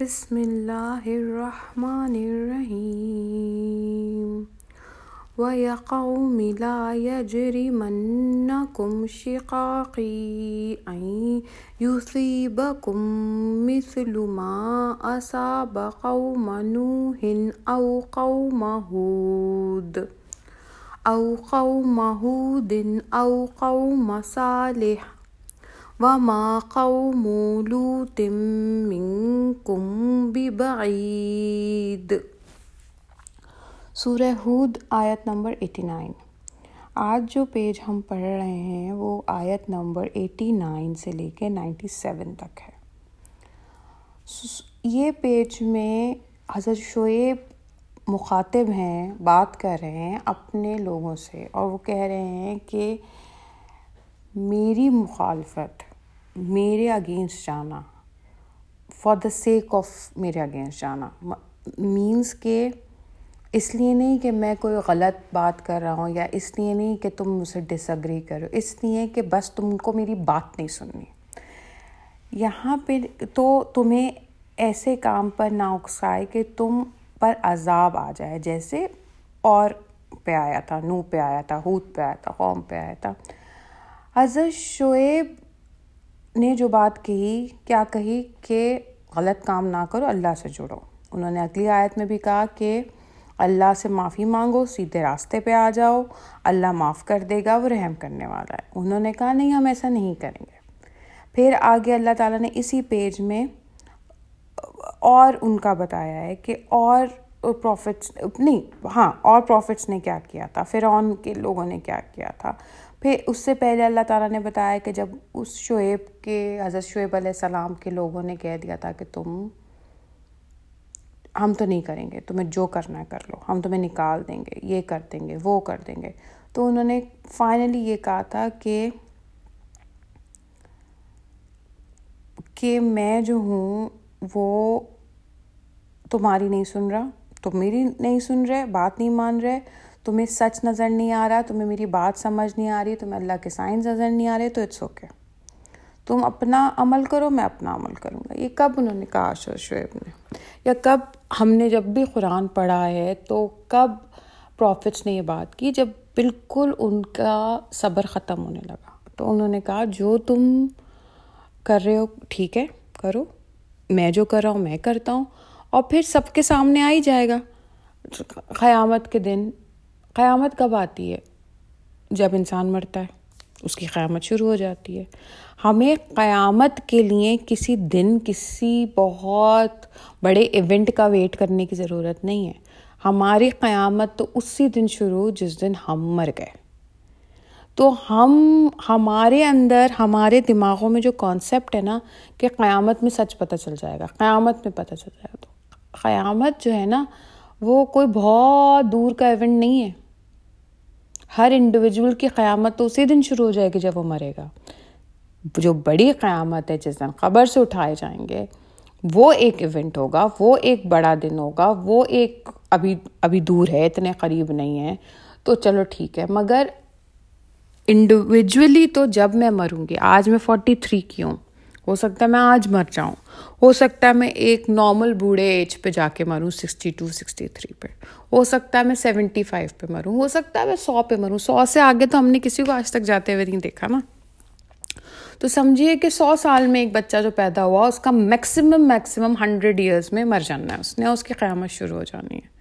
بسم اللہ الرحمن الرحیم. وَيَا قَوْمِ لَا يَجْرِمَنَّكُمْ شِقَاقِي أَن يُصِيبَكُم مِّثْلُ مَا أَصَابَ قَوْمَ نُوحٍ أَوْ قَوْمَ هُودٍ أَوْ قَوْمَ هُودٍ أَوْ قَوْمَ صَالِحٍ وَمَا قَوْمُ لُوطٍ مِّنكُم بِبَعِيدٍ سورہ ہود آیت نمبر 89 آج جو پیج ہم پڑھ رہے ہیں وہ آیت نمبر 89 سے لے کے 97 تک ہے۔ یہ پیج میں حضرت شعیب مخاطب ہیں، بات کر رہے ہیں اپنے لوگوں سے اور وہ کہہ رہے ہیں کہ میری مخالفت میرے اگینسٹ جانا فار دا سیک آف میرے اگینسٹ جانا. مینس کہ اس لیے نہیں کہ میں کوئی غلط بات کر رہا ہوں یا اس لیے نہیں کہ تم مجھ سے ڈس اگری کرو، اس لیے کہ بس تم کو میری بات نہیں سننی. یہاں پہ تو تمہیں ایسے کام پر نہ اکسائے کہ تم پر عذاب آ جائے، جیسے اور پہ آیا تھا، نو پہ آیا تھا ہود پہ آیا تھا، قوم پہ آیا تھا. حضرت شعیب نے جو بات کہی، کیا کہی کہ غلط کام نہ کرو، اللہ سے جڑو۔ انہوں نے اگلی آیت میں بھی کہا کہ اللہ سے معافی مانگو، سیدھے راستے پہ آ جاؤ، اللہ معاف کر دے گا، وہ رحم کرنے والا ہے۔ انہوں نے کہا، نہیں، ہم ایسا نہیں کریں گے۔ پھر آگے اللہ تعالیٰ نے اسی پیج میں اور ان کا بتایا ہے کہ اور پروفٹس، نہیں ہاں اور پروفٹس نے کیا کیا تھا؟ فرعون کے لوگوں نے کیا کیا تھا؟ پھر اس سے پہلے اللہ تعالیٰ نے بتایا کہ جب اس شعیب کے، حضرت شعیب علیہ السلام کے لوگوں نے کہہ دیا تھا کہ تم، ہم تو نہیں کریں گے، تمہیں جو کرنا ہے کر لو، ہم تمہیں نکال دیں گے، یہ کر دیں گے، وہ کر دیں گے۔ تو انہوں نے فائنلی یہ کہا تھا کہ کہ میں جو ہوں، وہ تمہاری نہیں سن رہا، تم میری نہیں سن رہے، بات نہیں مان رہے تمہیں سچ نظر نہیں آ رہا، تمہیں میری بات سمجھ نہیں آ رہی، تمہیں اللہ کے سائنس نظر نہیں آ رہے، تو اٹس اوکے تم اپنا عمل کرو، میں اپنا عمل کروں گا۔ یہ کب انہوں نے کہا شعیب نے؟ یا کب ہم نے جب بھی قرآن پڑھا ہے، تو کب پروفٹس نے یہ بات کی؟ جب بالکل ان کا صبر ختم ہونے لگا۔ تو انہوں نے کہا، جو تم کر رہے ہو، ٹھیک ہے، کرو۔ میں جو کر رہا ہوں، میں کرتا ہوں۔ اور پھر سب کے سامنے آ ہی جائے گا۔ قیامت کے دن قیامت کب آتی ہے؟ جب انسان مرتا ہے، اس کی قیامت شروع ہو جاتی ہے۔ ہمیں قیامت کے لیے کسی دن کسی بہت بڑے ایونٹ کا ویٹ کرنے کی ضرورت نہیں ہے۔ ہماری قیامت تو اسی دن شروع جس دن ہم مر گئے۔ تو ہم، ہمارے اندر، ہمارے دماغوں میں جو کانسیپٹ ہے نا کہ قیامت میں سچ پتہ چل جائے گا، قیامت میں پتہ چل جائے گا۔ تو قیامت جو ہے نا، وہ کوئی بہت دور کا ایونٹ نہیں ہے۔ ہر انڈیویجول کی قیامت تو اسی دن شروع ہو جائے گی جب وہ مرے گا۔ جو بڑی قیامت ہے، جس دن قبر سے اٹھائے جائیں گے، وہ ایک ایونٹ ہوگا، وہ ایک بڑا دن ہوگا، وہ ایک ابھی ابھی دور ہے، اتنے قریب نہیں ہے۔ تو چلو ٹھیک ہے، مگر انڈیویجولی تو جب میں مروں گی، آج میں فورٹی تھری کی ہوں۔ ہو سکتا ہے میں آج مر جاؤں۔ ہو سکتا ہے میں ایک نارمل بوڑھے ایج پہ جا کے مروں سکسٹی ٹو سکسٹی تھری پہ۔ ہو سکتا ہے میں سیونٹی فائیو پہ مروں۔ ہو سکتا ہے میں سو پہ مروں۔ سو سے آگے تو ہم نے کسی کو آج تک جاتے ہوئے نہیں دیکھا نا۔ تو سمجھیے کہ سو سال میں ایک بچہ جو پیدا ہوا، اس کا میکسیمم میکسیمم ہنڈریڈ ایئرس میں مر جانا ہے۔ اس نے اس کی قیامت شروع ہو جانی ہے۔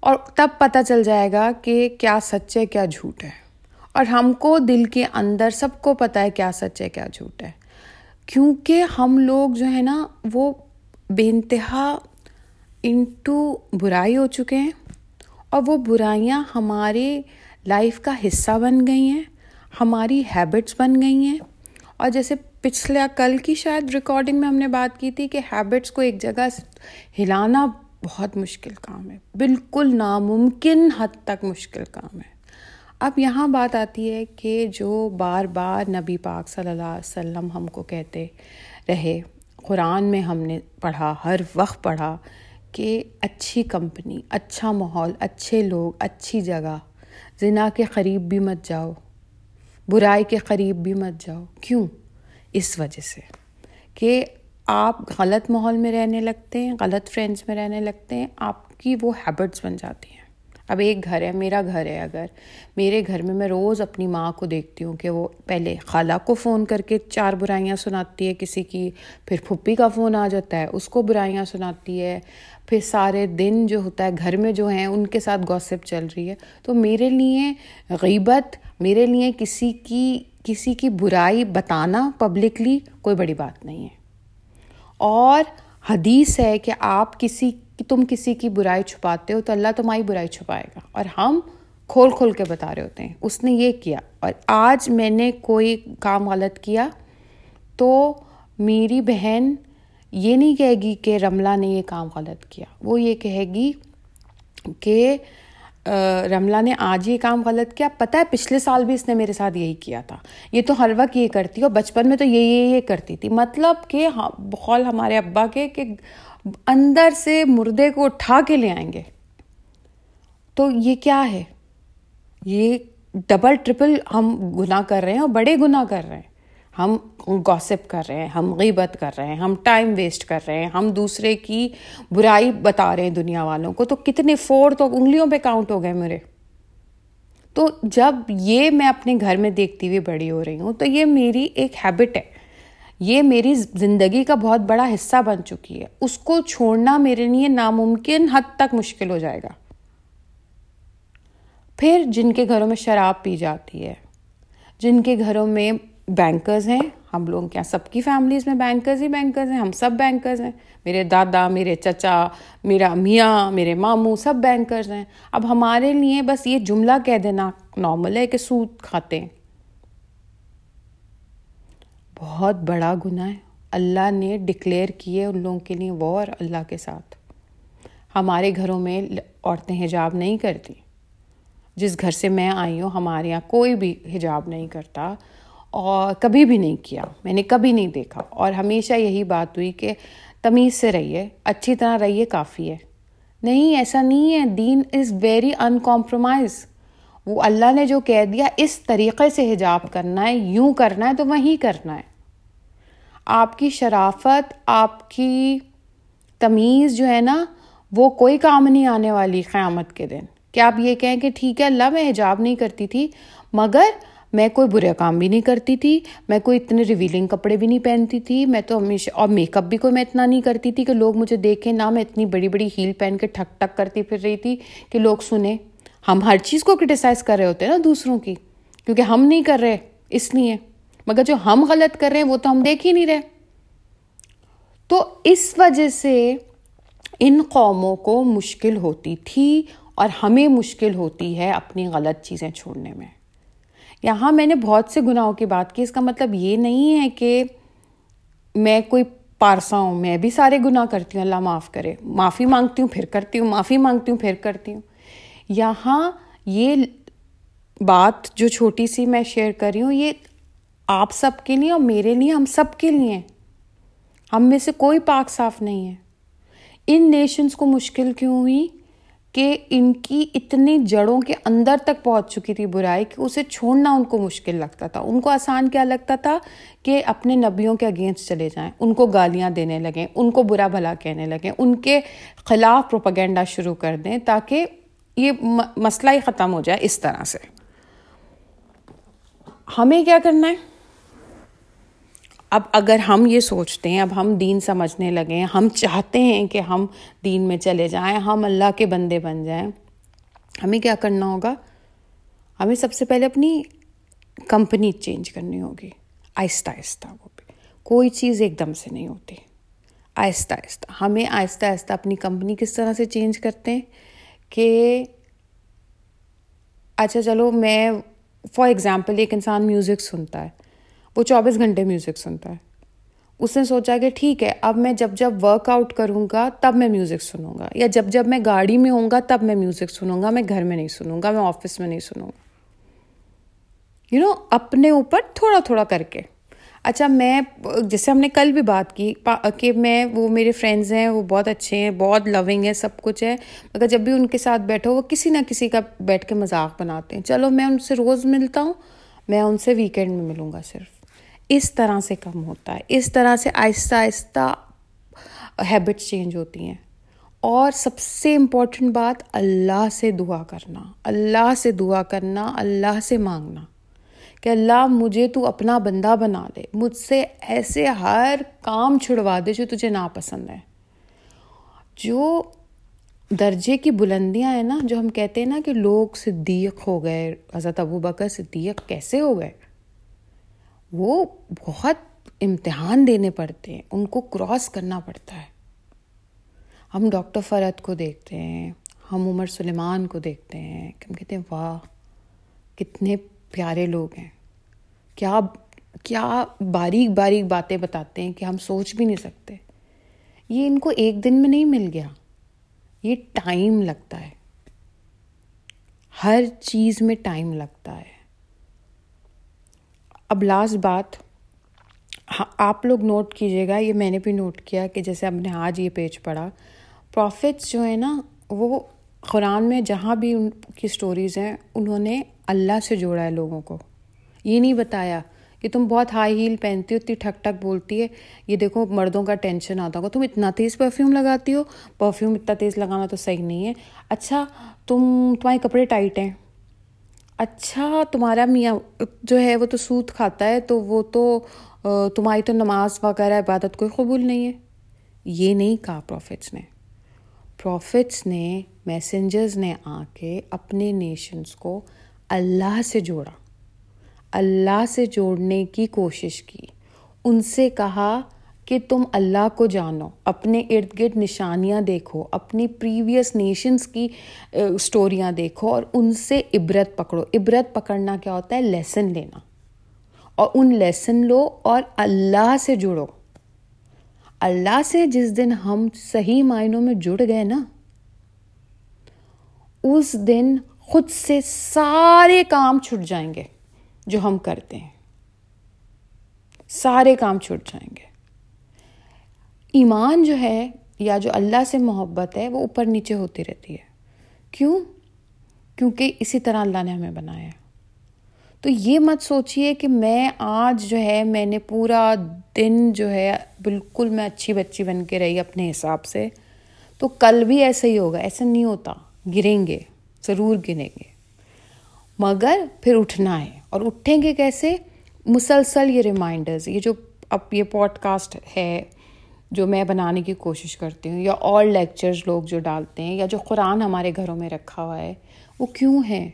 اور تب پتہ چل جائے گا کہ کیا سچ ہے، کیا جھوٹ ہے۔ اور ہم کو دل کے اندر، سب کو پتہ ہے کیا سچ ہے، کیا جھوٹ ہے۔ کیونکہ ہم لوگ جو ہے نا وہ بے انتہا انٹو برائی ہو چکے ہیں اور وہ برائیاں ہمارے لائف کا حصہ بن گئی ہیں، ہماری ہیبٹس بن گئی ہیں۔ اور جیسے پچھلے کل کی شاید ریکارڈنگ میں ہم نے بات کی تھی کہ ہیبٹس کو ایک جگہ ہلانا بہت مشکل کام ہے، بالکل ناممکن حد تک مشکل کام ہے۔ اب یہاں بات آتی ہے کہ جو بار بار نبی پاک صلی اللہ علیہ وسلم ہم کو کہتے رہے، قرآن میں ہم نے پڑھا، ہر وقت پڑھا کہ اچھی کمپنی اچھا ماحول، اچھے لوگ، اچھی جگہ، زنا کے قریب بھی مت جاؤ، برائی کے قریب بھی مت جاؤ۔ کیوں؟ اس وجہ سے کہ آپ غلط ماحول میں رہنے لگتے ہیں، غلط فرینڈس میں رہنے لگتے ہیں، آپ کی وہ ہیبٹس بن جاتی ہیں۔ اب ایک گھر ہے، میرا گھر ہے اگر۔ میرے گھر میں میں روز اپنی ماں کو دیکھتی ہوں کہ وہ پہلے خالہ کو فون کر کے چار برائیاں سناتی ہے کسی کی، پھر پھپھی کا فون آ جاتا ہے، اس کو برائیاں سناتی ہے۔ پھر سارے دن جو ہوتا ہے، گھر میں جو ہیں، ان کے ساتھ گوسپ چل رہی ہے۔ تو میرے لیے غیبت، میرے لیے کسی کی کسی کی برائی بتانا پبلکلی کوئی بڑی بات نہیں ہے۔ اور حدیث ہے کہ آپ کسی کہ تم کسی کی برائی چھپاتے ہو تو اللہ تمہاری برائی چھپائے گا۔ اور ہم کھول کھول کے بتا رہے ہوتے ہیں۔ اس نے یہ کیا۔ اور آج میں نے کوئی کام غلط کیا تو میری بہن یہ نہیں کہے گی کہ رملہ نے یہ کام غلط کیا۔ وہ یہ کہے گی کہ رملہ نے آج یہ کام غلط کیا۔ پتہ ہے پچھلے سال بھی اس نے میرے ساتھ یہی کیا تھا۔ یہ تو ہر وقت یہ کرتی اور بچپن میں تو یہ یہ یہ کرتی تھی۔ مطلب کہ ہاں، بخول ہمارے ابا کے کہ اندر سے مردے کو اٹھا کے لے آئیں گے۔ تو یہ کیا ہے؟ یہ ڈبل ٹرپل ہم گناہ کر رہے ہیں اور بڑے گناہ کر رہے ہیں۔ ہم گوسپ کر رہے ہیں، ہم غیبت کر رہے ہیں، ہم ٹائم ویسٹ کر رہے ہیں، ہم دوسرے کی برائی بتا رہے ہیں دنیا والوں کو۔ تو کتنے فور تو انگلیوں پہ کاؤنٹ ہو گئے میرے۔ تو جب یہ میں اپنے گھر میں دیکھتی ہوئی بڑی ہو رہی ہوں، تو یہ میری ایک ہیبٹ ہے۔ یہ میری زندگی کا بہت بڑا حصہ بن چکی ہے۔ اس کو چھوڑنا میرے لیے ناممکن حد تک مشکل ہو جائے گا۔ پھر جن کے گھروں میں شراب پی جاتی ہے، جن کے گھروں میں بینکرز ہیں، ہم لوگ کیا سب کی فیملیز میں بینکرز ہی بینکرز ہیں، ہم سب بینکرز ہیں۔ میرے دادا، میرے چچا، میرا میاں، میرے ماموں سب بینکرز ہیں۔ اب ہمارے لیے بس یہ جملہ کہہ دینا نارمل ہے کہ سود کھاتے ہیں۔ بہت بڑا گناہ ہے۔ اللہ نے ڈکلیئر کیے ان لوگوں کے لیے وار اللہ کے ساتھ۔ ہمارے گھروں میں عورتیں حجاب نہیں کرتی۔ جس گھر سے میں آئی ہوں، ہمارے یہاں کوئی بھی حجاب نہیں کرتا اور کبھی بھی نہیں کیا۔ میں نے کبھی نہیں دیکھا۔ اور ہمیشہ یہی بات ہوئی کہ تمیز سے رہیے، اچھی طرح رہیے، کافی ہے۔ نہیں، ایسا نہیں ہے۔ دین از ویری ان کمپرومائز وہ اللہ نے جو کہہ دیا، اس طریقے سے حجاب کرنا ہے، یوں کرنا ہے تو وہیں کرنا ہے۔ آپ کی شرافت، آپ کی تمیز جو ہے نا، وہ کوئی کام نہیں آنے والی قیامت کے دن۔ کہ آپ یہ کہیں کہ ٹھیک ہے، اللہ میں حجاب نہیں کرتی تھی، مگر میں کوئی برے کام بھی نہیں کرتی تھی، میں کوئی اتنے ریویلنگ کپڑے بھی نہیں پہنتی تھی، میں تو ہمیشہ، اور میک اپ بھی کوئی میں اتنا نہیں کرتی تھی کہ لوگ مجھے دیکھیں، نہ میں اتنی بڑی بڑی ہیل پہن کے ٹھک ٹھک کرتی پھر رہی تھی کہ لوگ سنیں۔ ہم ہر چیز کو کرٹیسائز کر رہے ہوتے ہیں نا دوسروں کی، کیونکہ ہم نہیں کر رہے، اس لیے۔ مگر جو ہم غلط کر رہے ہیں وہ تو ہم دیکھ ہی نہیں رہے۔ تو اس وجہ سے ان قوموں کو مشکل ہوتی تھی اور ہمیں مشکل ہوتی ہے اپنی غلط چیزیں چھوڑنے میں۔ یہاں میں نے بہت سے گناہوں کی بات کی، اس کا مطلب یہ نہیں ہے کہ میں کوئی پارسا ہوں، میں بھی سارے گناہ کرتی ہوں، اللہ معاف کرے۔ معافی مانگتی ہوں، پھر کرتی ہوں، معافی مانگتی ہوں، پھر کرتی ہوں۔ یہاں یہ بات جو چھوٹی سی میں شیئر کر رہی ہوں، یہ آپ سب کے لیے اور میرے لیے، ہم سب کے لیے۔ ہم میں سے کوئی پاک صاف نہیں ہے۔ ان نیشنز کو مشکل کیوں ہوئی کہ ان کی اتنی جڑوں کے اندر تک پہنچ چکی تھی برائی کہ اسے چھوڑنا ان کو مشکل لگتا تھا۔ ان کو آسان کیا لگتا تھا کہ اپنے نبیوں کے اگینسٹ چلے جائیں۔ ان کو گالیاں دینے لگیں، ان کو برا بھلا کہنے لگیں۔ ان کے خلاف پروپگینڈا شروع کر دیں تاکہ یہ مسئلہ ہی ختم ہو جائے اس طرح سے۔ ہمیں کیا کرنا ہے؟ اب اگر ہم یہ سوچتے ہیں، اب ہم دین سمجھنے لگیں ہم چاہتے ہیں کہ ہم دین میں چلے جائیں، ہم اللہ کے بندے بن جائیں، ہمیں کیا کرنا ہوگا؟ ہمیں سب سے پہلے اپنی کمپنی چینج کرنی ہوگی، آہستہ آہستہ وہ بھی کوئی چیز ایک دم سے نہیں ہوتی۔ آہستہ آہستہ۔ ہمیں آہستہ آہستہ اپنی کمپنی کس طرح سے چینج کرتے ہیں کہ اچھا چلو میں فار ایگزامپل ایک انسان میوزک سنتا ہے۔ وہ چوبیس گھنٹے میوزک سنتا ہے۔ اس نے سوچا کہ ٹھیک ہے، اب میں جب جب ورک آؤٹ کروں گا، تب میں میوزک سنوں گا۔ یا جب جب میں گاڑی میں ہوں گا، تب میں میوزک سنوں گا۔ میں گھر میں نہیں سنوں گا، میں آفس میں نہیں سنوں گا۔ یو نو اپنے اوپر تھوڑا تھوڑا کر کے۔ اچھا میں، جیسے ہم نے کل بھی بات کی کہ میں، وہ میرے فرینڈز ہیں، وہ بہت اچھے ہیں، بہت لونگ ہیں، سب کچھ ہے۔ مگر جب بھی ان کے ساتھ بیٹھو، وہ کسی نہ کسی کا بیٹھ کے مذاق بناتے ہیں۔ چلو، میں ان سے روز ملتا ہوں، میں ان سے ویکینڈ میں ملوں گا صرف۔ اس طرح سے کم ہوتا ہے۔ اس طرح سے آہستہ آہستہ ہیبٹس چینج ہوتی ہیں۔ اور سب سے امپورٹنٹ بات، اللہ سے دعا کرنا۔ اللہ سے دعا کرنا، اللہ سے مانگنا۔ کہ اللہ، مجھے تو اپنا بندہ بنا دے مجھ سے ایسے ہر کام چھڑوا دے جو تجھے ناپسند ہے۔ جو درجے کی بلندیاں ہیں نا، جو ہم کہتے ہیں نا کہ لوگ صدیق ہو گئے، حضرت ابو بکر صدیق کیسے ہو گئے؟ وہ بہت امتحان دینے پڑتے ہیں، ان کو کراس کرنا پڑتا ہے۔ ہم ڈاکٹر فرد کو دیکھتے ہیں، ہم عمر سلیمان کو دیکھتے ہیں، کہ ہم کہتے ہیں، واہ، کتنے پیارے لوگ ہیں۔ کیا کیا باریک باریک باتیں بتاتے ہیں کہ ہم سوچ بھی نہیں سکتے۔ یہ ان کو ایک دن میں نہیں مل گیا۔ یہ ٹائم لگتا ہے۔ ہر چیز میں ٹائم لگتا ہے۔ اب لاسٹ بات ہاں، آپ لوگ نوٹ کیجیے گا، یہ میں نے بھی نوٹ کیا کہ جیسے اب نے آج یہ پیج پڑھا پروفٹس جو ہیں نا، وہ قرآن میں جہاں بھی ان کی اسٹوریز ہیں، انہوں نے اللہ سے جوڑا ہے لوگوں کو۔ یہ نہیں بتایا کہ تم بہت ہائی ہیل پہنتی ہو، اتنی ٹھک ٹھک بولتی ہے، یہ دیکھو مردوں کا ٹینشن آتا ہوگا، تم اتنا تیز پرفیوم لگاتی ہو پرفیوم اتنا تیز لگانا تو صحیح نہیں ہے۔ اچھا تم، تمہارے کپڑے ٹائٹ ہیں۔ اچھا تمہارا میاں جو ہے وہ تو سوت کھاتا ہے، تو وہ تو تمہاری تو نماز وغیرہ عبادت کوئی قبول نہیں ہے۔ یہ نہیں کہا پروفٹس نے۔ پروفٹس نے، میسنجرز نے آ کے اپنے نیشنز کو اللہ سے جوڑا۔ اللہ سے جوڑنے کی کوشش کی۔ ان سے کہا کہ تم اللہ کو جانو، اپنے ارد گرد نشانیاں دیکھو، اپنی پریویس نیشنز کی اسٹوریاں دیکھو اور ان سے عبرت پکڑو۔ عبرت پکڑنا کیا ہوتا ہے؟ لیسن لینا۔ اور ان لیسن لو اور اللہ سے جڑو۔ اللہ سے جس دن ہم صحیح معنوں میں جڑ گئے نا، اس دن خود سے سارے کام چھٹ جائیں گے جو ہم کرتے ہیں۔ سارے کام چھٹ جائیں گے۔ ایمان جو ہے یا جو اللہ سے محبت ہے وہ اوپر نیچے ہوتی رہتی ہے۔ کیوں؟ کیونکہ اسی طرح اللہ نے ہمیں بنایا تو یہ مت سوچئے کہ میں آج جو ہے میں نے پورا دن جو ہے بالکل میں اچھی بچی بن کے رہی اپنے حساب سے۔ تو کل بھی ایسا ہی ہوگا، ایسا نہیں ہوتا۔ گریں گے، ضرور گریں گے۔ مگر پھر اٹھنا ہے۔ اور اٹھیں گے کیسے؟ مسلسل یہ ریمائنڈرز یہ جو اب یہ پوڈ کاسٹ ہے جو میں بنانے کی کوشش کرتی ہوں، یا اور لیکچرز لوگ جو ڈالتے ہیں، یا جو قرآن ہمارے گھروں میں رکھا ہوا ہے، وہ کیوں ہے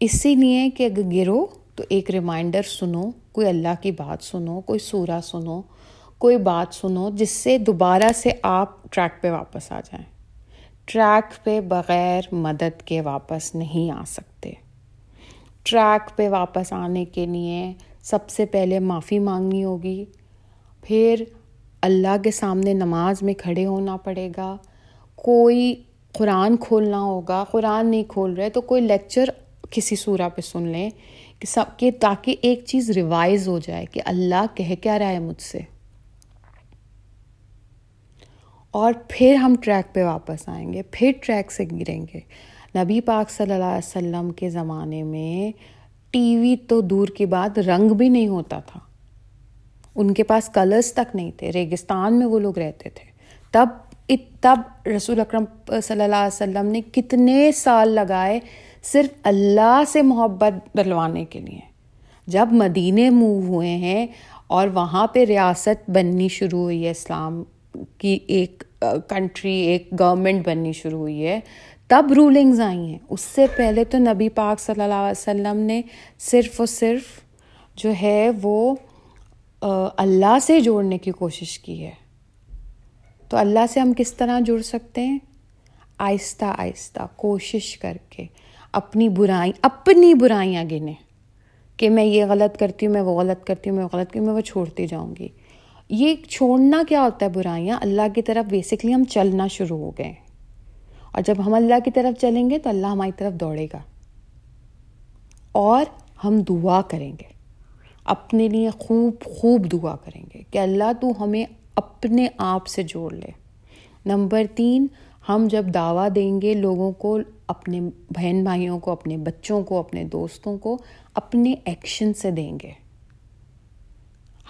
اسی لیے کہ اگر گرو تو ایک ریمائنڈر سنو، کوئی اللہ کی بات سنو، کوئی سورہ سنو، کوئی بات سنو، جس سے دوبارہ سے آپ ٹریک پہ واپس آ جائیں۔ ٹریک پہ بغیر مدد کے واپس نہیں آ سکتے۔ ٹریک پہ واپس آنے کے لیے سب سے پہلے معافی مانگنی ہوگی، پھر اللہ کے سامنے نماز میں کھڑے ہونا پڑے گا، کوئی قرآن کھولنا ہوگا، قرآن نہیں کھول رہے تو کوئی لیکچر کسی سورہ پہ سن لیں کہ سب کہ تاکہ ایک چیز ریوائز ہو جائے کہ اللہ کہہ کیا رہا ہے مجھ سے۔ اور پھر ہم ٹریک پہ واپس آئیں گے، پھر ٹریک سے گریں گے۔ نبی پاک صلی اللہ علیہ وسلم کے زمانے میں ٹی وی تو دور کی بات رنگ بھی نہیں ہوتا تھا۔ ان کے پاس کلرس تک نہیں تھے، ریگستان میں وہ لوگ رہتے تھے۔ تب تب رسول اکرم صلی اللہ علیہ وسلم نے کتنے سال لگائے صرف اللہ سے محبت دلوانے کے لیے۔ جب مدینے موو ہوئے ہیں اور وہاں پہ ریاست بننی شروع ہوئی ہے، اسلام کی ایک کنٹری ایک گورنمنٹ بننی شروع ہوئی ہے، تب رولنگز آئی ہیں۔ اس سے پہلے تو نبی پاک صلی اللہ علیہ وسلم نے صرف اور صرف جو ہے وہ اللہ سے جوڑنے کی کوشش کی ہے۔ تو اللہ سے ہم کس طرح جڑ سکتے ہیں؟ آہستہ آہستہ کوشش کر کے اپنی برائی، اپنی برائیاں گنیں۔ کہ میں یہ غلط کرتی ہوں، میں وہ غلط کرتی ہوں، میں وہ غلط کرتی ہوں، میں وہ چھوڑتی جاؤں گی۔ یہ چھوڑنا کیا ہوتا ہے برائیاں؟ اللہ کی طرف بیسکلی ہم چلنا شروع ہو گئے اور جب ہم اللہ کی طرف چلیں گے تو اللہ ہماری طرف دوڑے گا۔ اور ہم دعا کریں گے۔ اپنے لیے خوب خوب دعا کریں گے کہ اللہ تو ہمیں اپنے آپ سے جوڑ لے۔ نمبر تین، ہم جب دعویٰ دیں گے لوگوں کو، اپنے بہن بھائیوں کو، اپنے بچوں کو، اپنے دوستوں کو، اپنے ایکشن سے دیں گے۔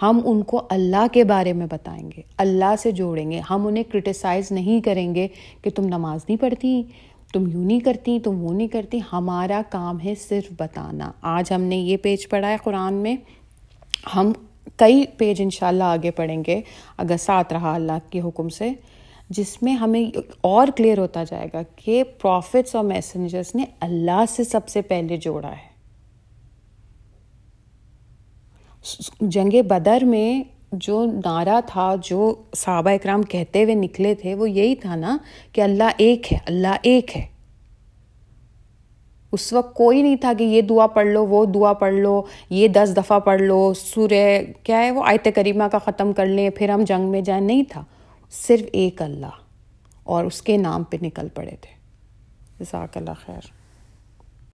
ہم ان کو اللہ کے بارے میں بتائیں گے، اللہ سے جوڑیں گے۔ ہم انہیں کرٹیسائز نہیں کریں گے کہ تم نماز نہیں پڑھتی، تم یوں نہیں کرتی، تم وہ نہیں کرتی۔ ہمارا کام ہے صرف بتانا۔ آج ہم نے یہ پیج پڑھا ہے قرآن میں۔ ہم کئی پیج انشاءاللہ آگے پڑھیں گے، اگر ساتھ رہا اللہ کے حکم سے، جس میں ہمیں اور کلیئر ہوتا جائے گا کہ پروفٹس اور میسنجرس نے اللہ سے سب سے پہلے جوڑا ہے۔ جنگ بدر میں جو نعرہ تھا، جو صحابہ اکرام کہتے ہوئے نکلے تھے، وہ یہی تھا نا کہ اللہ ایک ہے، اللہ ایک ہے۔ اس وقت کوئی نہیں تھا کہ یہ دعا پڑھ لو، وہ دعا پڑھ لو، یہ دس دفعہ پڑھ لو، سورہ کیا ہے وہ آیت کریمہ کا ختم کر لیں، پھر ہم جنگ میں جائیں۔ نہیں تھا، صرف ایک اللہ اور اس کے نام پہ نکل پڑے تھے۔ جزاک اللہ خیر۔